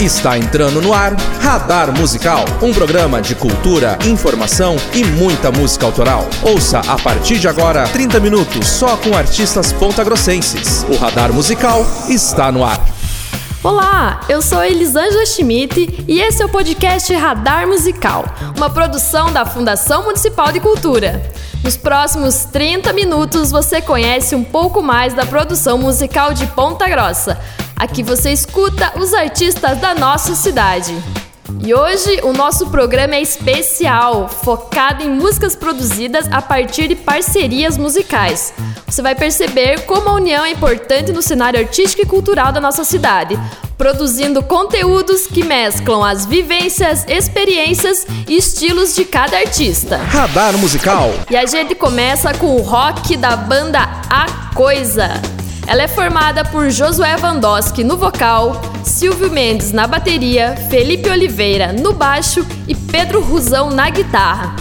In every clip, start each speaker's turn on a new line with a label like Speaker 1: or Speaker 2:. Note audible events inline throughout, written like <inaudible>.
Speaker 1: Está entrando no ar Radar Musical, um programa de cultura, informação e muita música autoral. Ouça a partir de agora 30 minutos só com artistas pontagrossenses. O Radar Musical está no ar.
Speaker 2: Olá, eu sou Elisângela Schmidt e esse é o podcast Radar Musical, uma produção da Fundação Municipal de Cultura. Nos próximos 30 minutos você conhece um pouco mais da produção musical de Ponta Grossa. Aqui você escuta os artistas da nossa cidade. E hoje o nosso programa é especial, focado em músicas produzidas a partir de parcerias musicais. Você vai perceber como a união é importante no cenário artístico e cultural da nossa cidade, produzindo conteúdos que mesclam as vivências, experiências e estilos de cada artista.
Speaker 1: Radar Musical.
Speaker 2: E a gente começa com o rock da banda A Coisa. Ela é formada por Josué Vandoski no vocal, Silvio Mendes na bateria, Felipe Oliveira no baixo e Pedro Rusão na guitarra.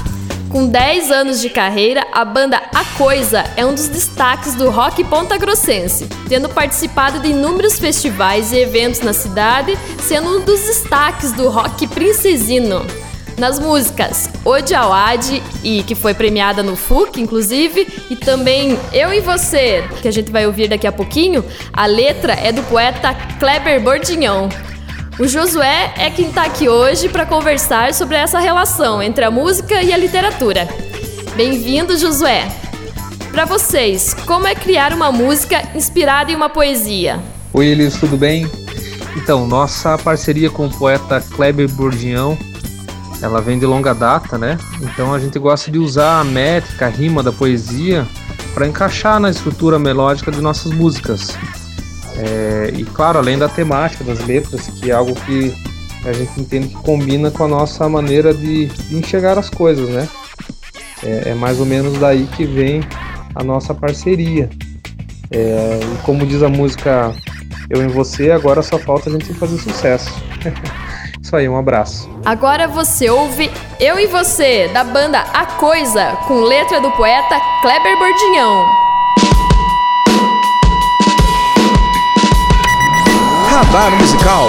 Speaker 2: Com 10 anos de carreira, a banda A Coisa é um dos destaques do rock ponta-grossense, tendo participado de inúmeros festivais e eventos na cidade, sendo um dos destaques do rock princesino. Nas músicas Awad, e que foi premiada no FUC, inclusive, e também Eu e Você, que a gente vai ouvir daqui a pouquinho, a letra é do poeta Kleber Bordinhão. O Josué é quem está aqui hoje para conversar sobre essa relação entre a música e a literatura. Bem-vindo, Josué! Para vocês, como é criar uma música inspirada em uma poesia?
Speaker 3: Oi, Elis, tudo bem? Então, nossa parceria com o poeta Kleber Bordinhão ela vem de longa data, né? Então a gente gosta de usar a métrica, a rima da poesia para encaixar na estrutura melódica de nossas músicas. É, e claro, além da temática das letras, que é algo que a gente entende que combina com a nossa maneira de, de enxergar as coisas, né? É, é, mais ou menos daí que vem a nossa parceria. É, e como diz a música Eu em Você, agora só falta a gente fazer sucesso. <laughs> Isso aí, um abraço.
Speaker 2: Agora você ouve Eu e Você, da banda A Coisa, com letra do poeta Kleber Bordinhão.
Speaker 1: Radar Musical.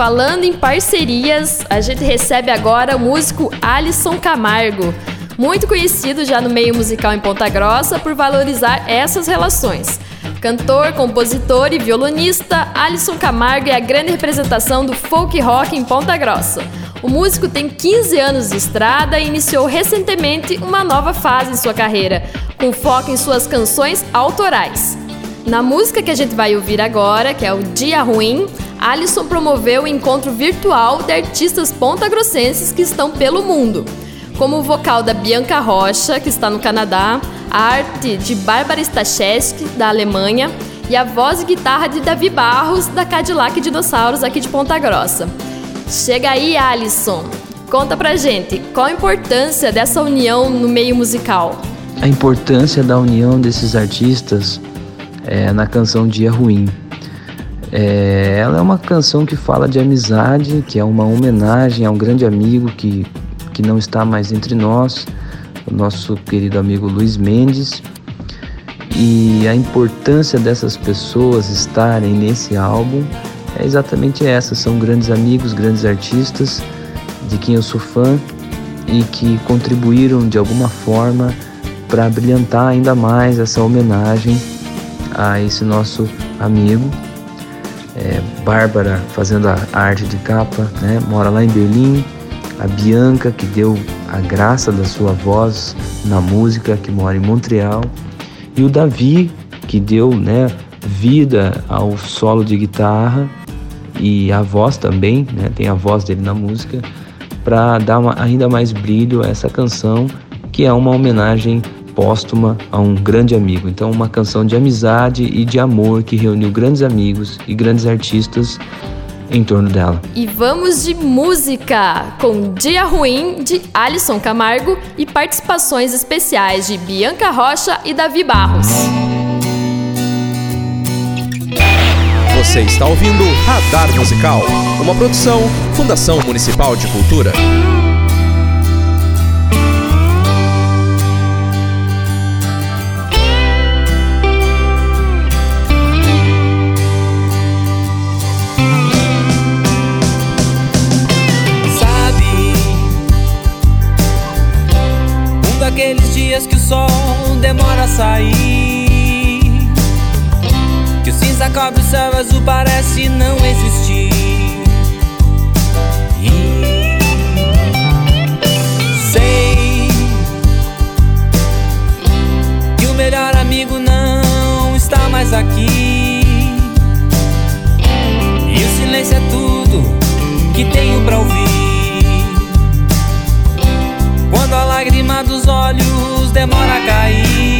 Speaker 2: Falando em parcerias, a gente recebe agora o músico Alisson Camargo, muito conhecido já no meio musical em Ponta Grossa por valorizar essas relações. Cantor, compositor e violonista, Alisson Camargo é a grande representação do folk rock em Ponta Grossa. O músico tem 15 anos de estrada e iniciou recentemente uma nova fase em sua carreira, com foco em suas canções autorais. Na música que a gente vai ouvir agora, que é o Dia Ruim, Alisson promoveu o encontro virtual de artistas pontagrossenses que estão pelo mundo, como o vocal da Bianca Rocha, que está no Canadá, a arte de Bárbara Stachewski, da Alemanha, e a voz e guitarra de Davi Barros, da Cadillac Dinossauros, aqui de Ponta Grossa. Chega aí, Alisson. Conta pra gente, qual a importância dessa união no meio musical?
Speaker 4: A importância da união desses artistas é, na canção Dia Ruim. É, ela é uma canção que fala de amizade, que é uma homenagem a um grande amigo que, que não está mais entre nós, o nosso querido amigo Luiz Mendes. E a importância dessas pessoas estarem nesse álbum é exatamente essa: são grandes amigos, grandes artistas de quem eu sou fã e que contribuíram de alguma forma para brilhantar ainda mais essa homenagem a esse nosso amigo. É, Bárbara fazendo a arte de capa, né? mora lá em Berlim. A Bianca, que deu a graça da sua voz na música, que mora em Montreal. E o Davi, que deu né, vida ao solo de guitarra e a voz também, né? Tem a voz dele na música para dar uma, ainda mais brilho a essa canção, que é uma homenagem póstuma a um grande amigo. Então, uma canção de amizade e de amor que reuniu grandes amigos e grandes artistas em torno dela.
Speaker 2: E vamos de música com Dia Ruim de Alisson Camargo e participações especiais de Bianca Rocha e Davi Barros.
Speaker 1: Você está ouvindo Radar Musical, uma produção Fundação Municipal de Cultura.
Speaker 5: Cobre o céu azul parece não existir. Sei que o melhor amigo não está mais aqui. E o silêncio é tudo que tenho pra ouvir. Quando a lágrima dos olhos demora a cair.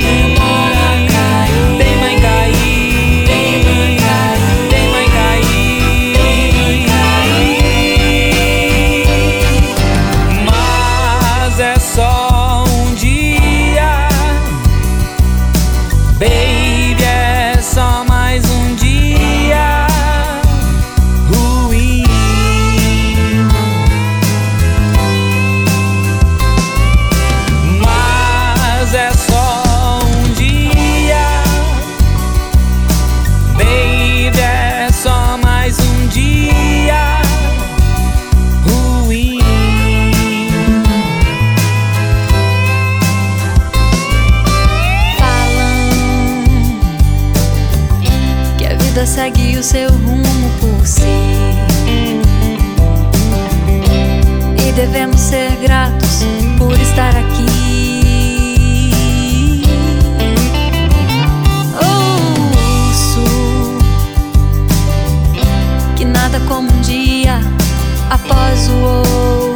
Speaker 5: vida segue o seu rumo
Speaker 6: por si. E devemos ser gratos por estar aqui. Ouço que nada como um dia após o outro.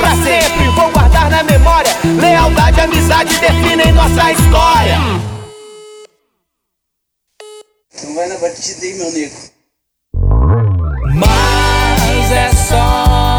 Speaker 6: Pra sempre, vou guardar na memória. Lealdade e amizade definem nossa história.
Speaker 7: Não vai na batida aí, meu nego.
Speaker 5: Mas é só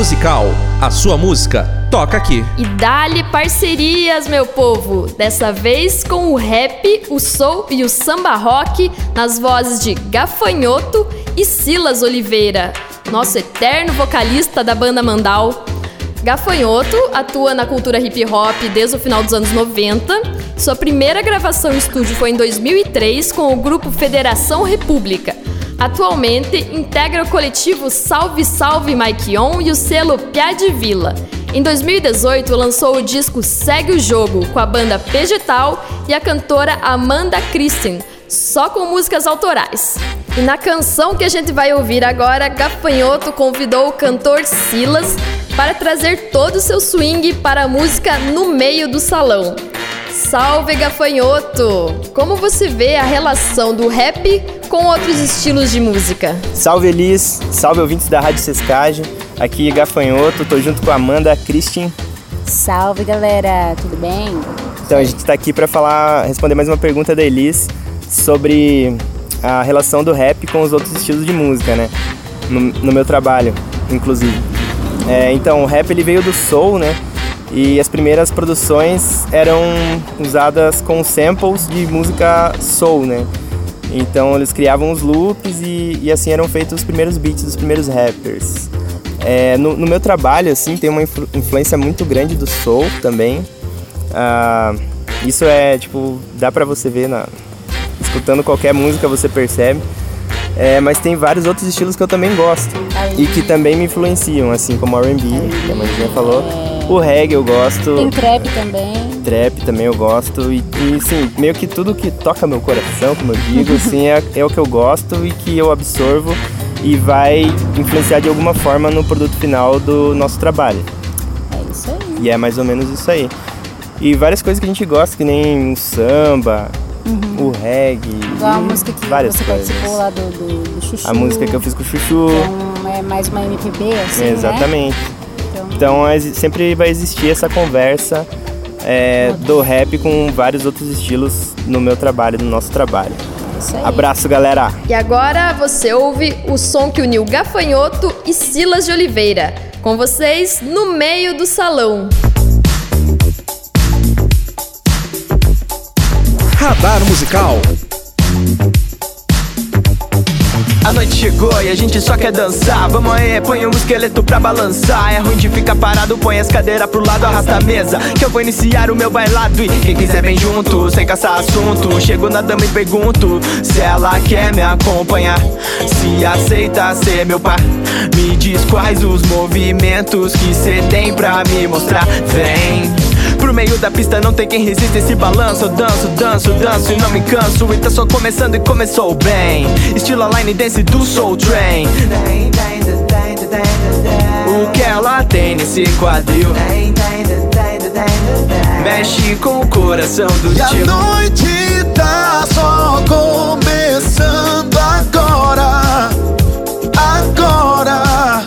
Speaker 1: Musical. A sua música toca aqui.
Speaker 2: E dá-lhe parcerias, meu povo! Dessa vez com o rap, o soul e o samba rock nas vozes de Gafanhoto e Silas Oliveira, nosso eterno vocalista da banda Mandal. Gafanhoto atua na cultura hip hop desde o final dos anos 90. Sua primeira gravação em estúdio foi em 2003 com o grupo Federação República. Atualmente integra o coletivo Salve Salve Mike On e o selo Piá de Vila. Em 2018 lançou o disco Segue o Jogo com a banda Vegetal e a cantora Amanda Christen, só com músicas autorais. E na canção que a gente vai ouvir agora, Gafanhoto convidou o cantor Silas para trazer todo o seu swing para a música No Meio do Salão. Salve Gafanhoto! Como você vê a relação do rap com outros estilos de música?
Speaker 8: Salve Elis, salve ouvintes da Rádio Sescagem. Aqui é Gafanhoto, tô junto com a Amanda Christian.
Speaker 9: Salve galera, tudo bem?
Speaker 8: Então a gente está aqui para falar, responder mais uma pergunta da Elis sobre a relação do rap com os outros estilos de música, né? No, no meu trabalho, inclusive. É, então o rap ele veio do soul, né? E as primeiras produções eram usadas com samples de música soul, né? Então eles criavam os loops e, e assim eram feitos os primeiros beats dos primeiros rappers. É, no, no, meu trabalho, assim, tem uma influ influência muito grande do soul também. Ah, isso é, tipo, dá pra você ver na... Escutando qualquer música você percebe. É, mas tem vários outros estilos que eu também gosto. E que também me influenciam, assim, como R&B, que a Mandinha falou. O reggae eu gosto.
Speaker 9: Tem trap também.
Speaker 8: Trap também eu gosto. E, e sim, meio que tudo que toca meu coração, como eu digo, <laughs> assim, é, é o que eu gosto e que eu absorvo e vai influenciar de alguma forma no produto final do nosso trabalho.
Speaker 9: É isso aí.
Speaker 8: E é mais ou menos isso aí. E várias coisas que a gente gosta, que nem o samba, uhum. o reggae.
Speaker 9: Igual a música que
Speaker 8: várias
Speaker 9: você
Speaker 8: coisas.
Speaker 9: participou lá do, do, do Chuchu.
Speaker 8: A música que eu fiz com o Chuchu.
Speaker 9: Então é mais uma MPB, assim,
Speaker 8: é, Exatamente.
Speaker 9: Né?
Speaker 8: Então sempre vai existir essa conversa é, do rap com vários outros estilos no meu trabalho, no nosso trabalho. Abraço, galera!
Speaker 2: E agora você ouve o som que uniu Gafanhoto e Silas de Oliveira. Com vocês, no meio do salão.
Speaker 1: Radar Musical.
Speaker 10: A noite chegou e a gente só quer dançar. Vamos aí, põe um esqueleto pra balançar. É ruim de ficar parado, põe as cadeiras pro lado, arrasta a mesa. Que eu vou iniciar o meu bailado. E quem quiser vem junto, sem caçar assunto. Chego na dama e pergunto se ela quer me acompanhar. Se aceita ser meu par. Me diz quais os movimentos que cê tem pra me mostrar. Vem. Pro meio da pista não tem quem resista esse balanço. Eu danço, danço, danço e não me canso. E tá só começando e começou bem. Estilo a line dance do Soul Train. O que ela tem nesse quadril? Mexe com o coração do
Speaker 11: e
Speaker 10: tio.
Speaker 11: a noite tá só começando agora. Agora.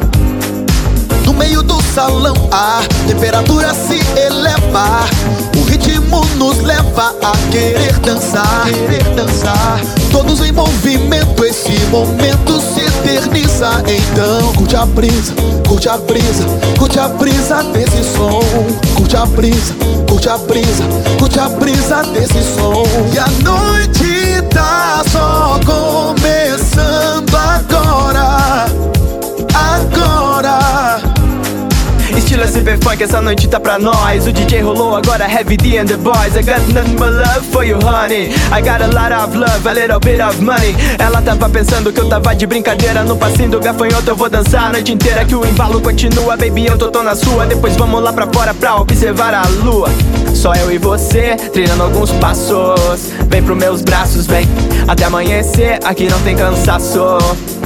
Speaker 11: No meio do salão a temperatura o ritmo nos leva a querer dançar, querer dançar. Todos em movimento, esse momento se eterniza. Então, curte a brisa, curte a brisa, curte a brisa desse som. Curte a brisa, curte a brisa, curte a brisa desse som. E a noite tá só começando
Speaker 10: Estilo SP Funk, essa noite tá pra nós. O DJ rolou agora, Heavy D and the Boys. I got nothing but love for you, honey. I got a lot of love, a little bit of money. Ela tava pensando que eu tava de brincadeira No passinho do gafanhoto. Eu vou dançar a noite inteira Que o embalo continua, baby, eu tô, tô na sua. Depois vamos lá pra fora pra observar a lua. Só eu e você, treinando alguns passos. Vem pros meus braços, vem Até amanhecer, aqui não tem cansaço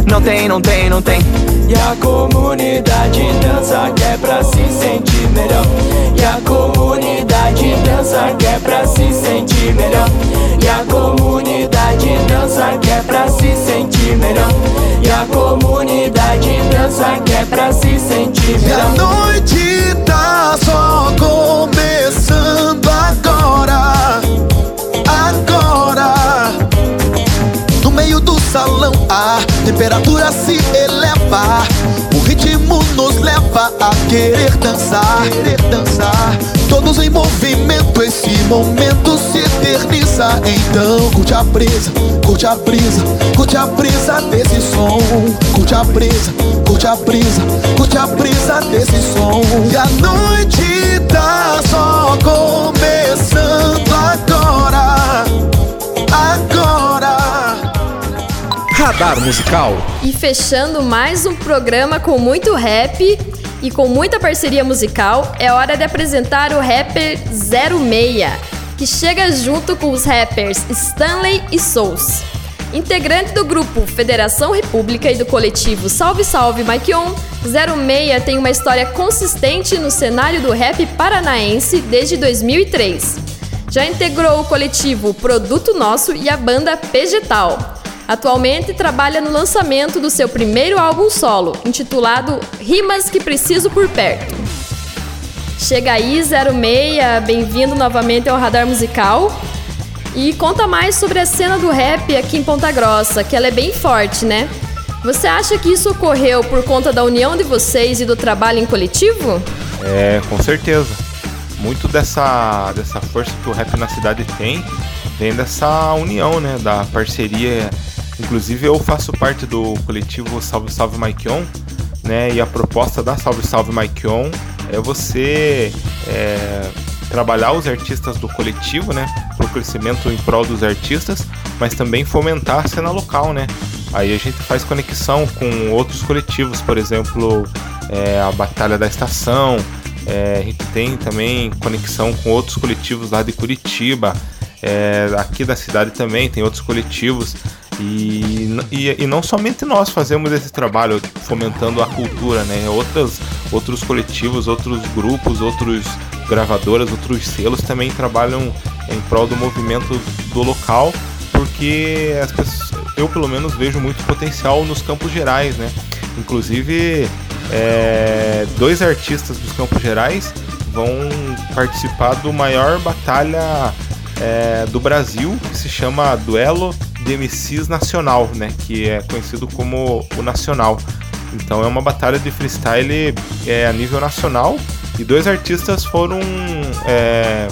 Speaker 10: Não tem, não tem, não tem e a comunidade dança que é pra se sentir melhor. E a comunidade dança que é pra se sentir melhor. E a comunidade dança que é pra se sentir melhor. E a comunidade dança que é pra se sentir
Speaker 11: E a
Speaker 10: melhor.
Speaker 11: noite tá só começando salão a temperatura se eleva. O ritmo nos leva a querer dançar, querer dançar. Todos em movimento, esse momento se eterniza. Então curte a brisa, curte a brisa, curte a brisa desse som. Curte a brisa, curte a brisa, curte a brisa desse som. E a noite tá só começando agora, agora.
Speaker 1: Radar Musical.
Speaker 2: E fechando mais um programa com muito rap e com muita parceria musical, é hora de apresentar o rapper 06, que chega junto com os rappers Stanley e Souls. Integrante do grupo Federação República e do coletivo Salve Salve Mike On, 06 tem uma história consistente no cenário do rap paranaense desde 2003. Já integrou o coletivo Produto Nosso e a banda Vegetal. Atualmente trabalha no lançamento do seu primeiro álbum solo, intitulado Rimas que Preciso por Perto. Chega aí, 06, bem-vindo novamente ao Radar Musical. E conta mais sobre a cena do rap aqui em Ponta Grossa, que ela é bem forte, né? Você acha que isso ocorreu por conta da união de vocês e do trabalho em coletivo?
Speaker 12: É, com certeza. Muito dessa, dessa força que o rap na cidade tem vem dessa união, né? Da parceria. Inclusive eu faço parte do coletivo Salve Salve Mike On, né? E a proposta da Salve Salve Mike On é você é, trabalhar os artistas do coletivo, né? Para o crescimento em prol dos artistas, mas também fomentar a cena local, né? Aí a gente faz conexão com outros coletivos, por exemplo, é, a Batalha da Estação, é, a gente tem também conexão com outros coletivos lá de Curitiba, é, aqui da cidade também tem outros coletivos. E, e, e, não somente nós fazemos esse trabalho fomentando a cultura, né? Outros, outros coletivos, outros grupos, outros gravadoras, outros selos também trabalham em prol do movimento do local, porque as pessoas, eu pelo menos vejo muito potencial nos Campos Gerais, né? Inclusive é, dois artistas dos Campos Gerais vão participar do maior batalha é, do Brasil, que se chama Duelo de MCs Nacional, né? Que é conhecido como o Nacional. Então é uma batalha de freestyle é, a nível nacional e dois artistas foram é,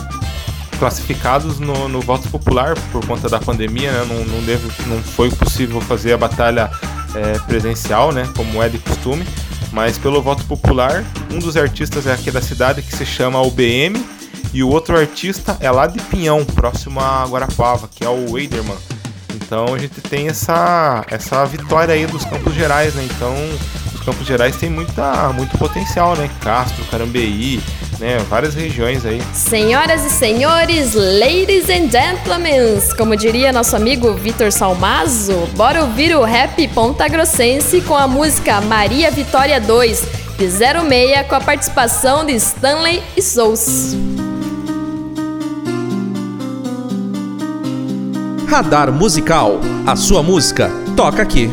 Speaker 12: classificados no, no, voto popular por conta da pandemia, né? não, não, deve, não foi possível fazer a batalha é, presencial, né? Como é de costume, mas pelo voto popular, um dos artistas é aqui da cidade que se chama UBM e o outro artista é lá de Pinhão, próximo a Guarapava, que é o Weiderman. Então a gente tem essa, essa vitória aí dos Campos Gerais, né? Então os Campos Gerais tem muita, muito potencial, né? Castro, Carambeí, né? Várias regiões aí.
Speaker 2: Senhoras e senhores, ladies and gentlemen, como diria nosso amigo Vitor Salmazo, bora ouvir o rap ponta grossense com a música Maria Vitória 2, de 06, com a participação de Stanley e Souls.
Speaker 1: Radar Musical. A sua música toca aqui.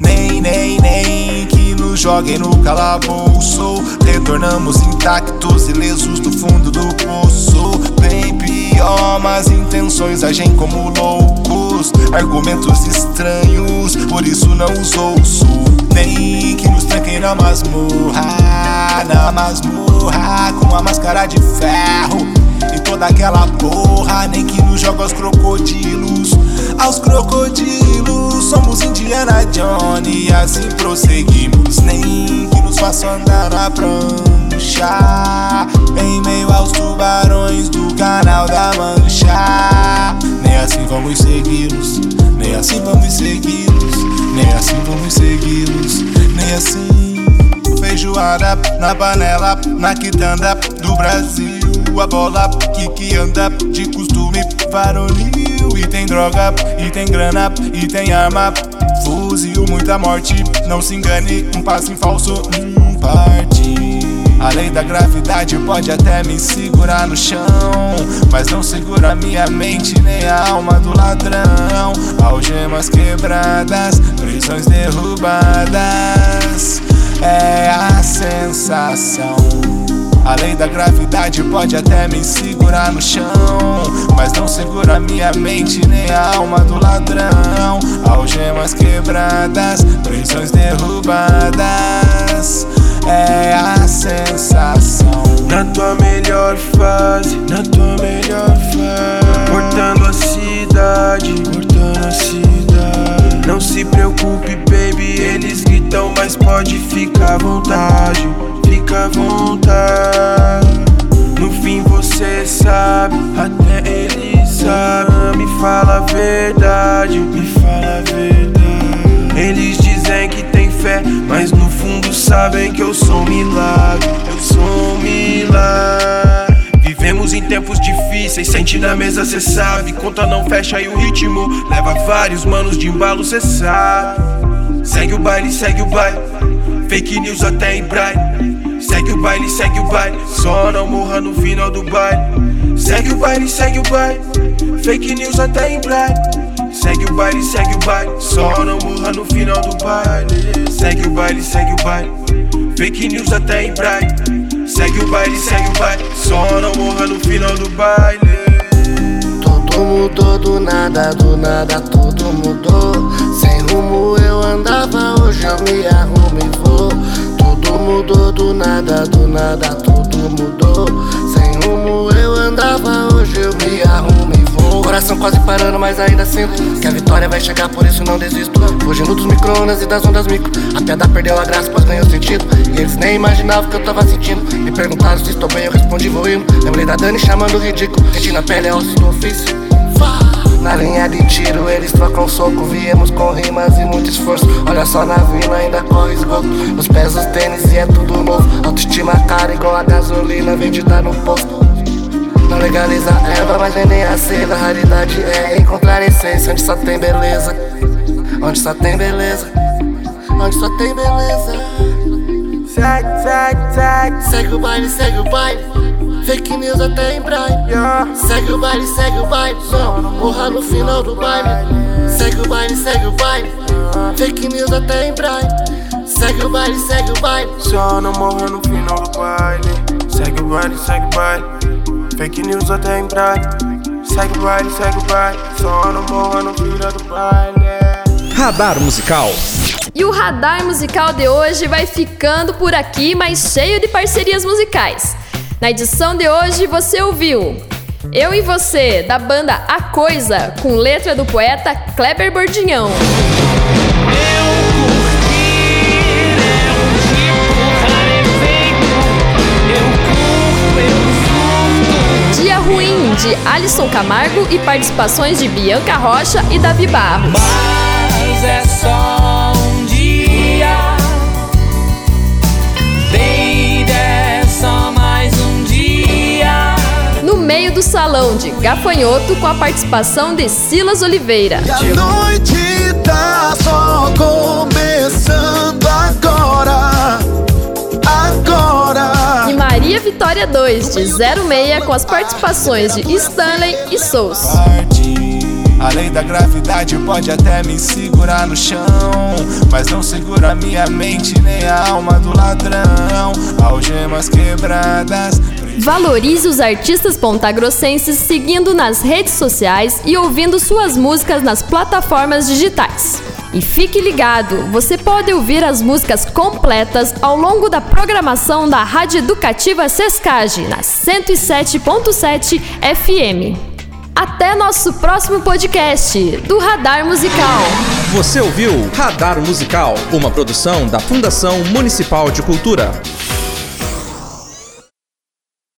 Speaker 11: Nem, nem, nem que no
Speaker 13: joguem no calabouço. Retornamos intactos, ilesos do fundo do poço. Bem pior, mas intenções agem como loucos. Argumentos estranhos, por isso não os ouço. Nem que nos tranquem na masmorra, na masmorra, com a máscara de ferro. E toda aquela porra, nem que nos joga aos crocodilos. Aos crocodilos, somos Indiana e assim prosseguimos. Nem que nos faça andar na prancha, em meio aos tubarões do canal da Mancha. Nem assim vamos segui-los, nem assim vamos segui-los, nem assim vamos segui-los, nem assim. Feijoada na panela, na quitanda do Brasil. A bola que, que anda de costume varonil. E tem droga, e tem grana, e tem arma. Fuzil, muita morte. Não se engane, um passo em falso, um parte. A lei da gravidade pode até me segurar no chão, mas não segura minha mente nem a alma do ladrão. Algemas quebradas, prisões derrubadas, é a sensação. A lei da gravidade pode até me segurar no chão, mas não segura minha mente nem a alma do ladrão. Algemas quebradas, prisões derrubadas, é a sensação.
Speaker 14: Na tua melhor fase, na tua melhor fase, cortando a cidade, cortando a cidade. Não se preocupe, baby, eles gritam, mas pode ficar à vontade fica à vontade. No fim você sabe, até ele sabe. Me fala a verdade, me fala a verdade. Eles dizem que fé, mas no fundo sabem que eu sou um milagre. Eu sou um milagre. Vivemos em tempos difíceis, sente na mesa, cê sabe. Conta não fecha e o ritmo leva vários manos de embalo, cê sabe. Segue o baile, segue o baile. Fake news até em braille. Segue o baile, segue o baile. Só não morra no final do baile. Segue o baile, segue o baile. Fake news até em braille. Segue o baile, segue o baile. Só não morra no final do baile. Segue o baile, segue o baile. Fake news até em braille. Segue o baile, segue o baile. Só não morra no final do baile.
Speaker 15: Tudo mudou do nada, do nada tudo mudou. Sem rumo eu andava, hoje eu me arrumo e vou. Tudo mudou do nada, do nada tudo mudou. Sem rumo eu andava, hoje eu me arrumo. Coração quase parando, mas ainda sinto que a vitória vai chegar, por isso não desisto. Fugindo dos micro-ondas e das ondas micro. A piada perdeu a graça, pois ganhou sentido. E eles nem imaginavam o que eu tava sentindo. Me perguntaram se estou bem, eu respondi vou. Lembrei da Dani chamando ridículo. Senti na pele é osso do ofício. Na linha de tiro eles trocam soco Viemos com rimas e muito esforço Olha só na vila ainda corre esgoto Os pés, os tênis e é tudo novo Autoestima cara igual a gasolina vendida no posto Não legaliza erva, mas nem a seda Raridade é encontrar essência Onde só tem beleza? Onde só tem beleza? Onde só tem beleza? Segue, segue, segue. Segue o baile, segue o baile. Fake news até em braille yeah. Segue o baile, segue o baile. Não, morra no final do baile. Segue o baile, segue o baile. Fake news até em braille Segue o baile, segue o baile.
Speaker 14: Só não morra no final do baile. Segue o baile, segue o baile Fake news até em braille Segue o baile, segue o baile Só não morra no final do baile
Speaker 1: Radar Musical
Speaker 2: e o radar musical de hoje vai ficando por aqui, mas cheio de parcerias musicais. Na edição de hoje você ouviu Eu e Você, da banda A Coisa, com letra do poeta Kleber Bordinhão. De Alisson Camargo e participações de Bianca Rocha e Davi Barros.
Speaker 5: Mas é só um dia. Baby, é só mais um dia.
Speaker 2: No meio do salão de Gafanhoto com a participação de Silas Oliveira.
Speaker 11: E a noite tá só começando
Speaker 2: Vitória 2 de 06 com as participações de Stanley e Souls.
Speaker 13: A lei da gravidade pode até me segurar no chão, mas não segura minha mente nem a alma do ladrão. Algemas quebradas.
Speaker 2: Valorize os artistas pontagrossenses seguindo nas redes sociais e ouvindo suas músicas nas plataformas digitais. E fique ligado, você pode ouvir as músicas completas ao longo da programação da Rádio Educativa Sescage, na 107.7 FM. Até nosso próximo podcast do Radar Musical.
Speaker 1: Você ouviu Radar Musical, uma produção da Fundação Municipal de Cultura.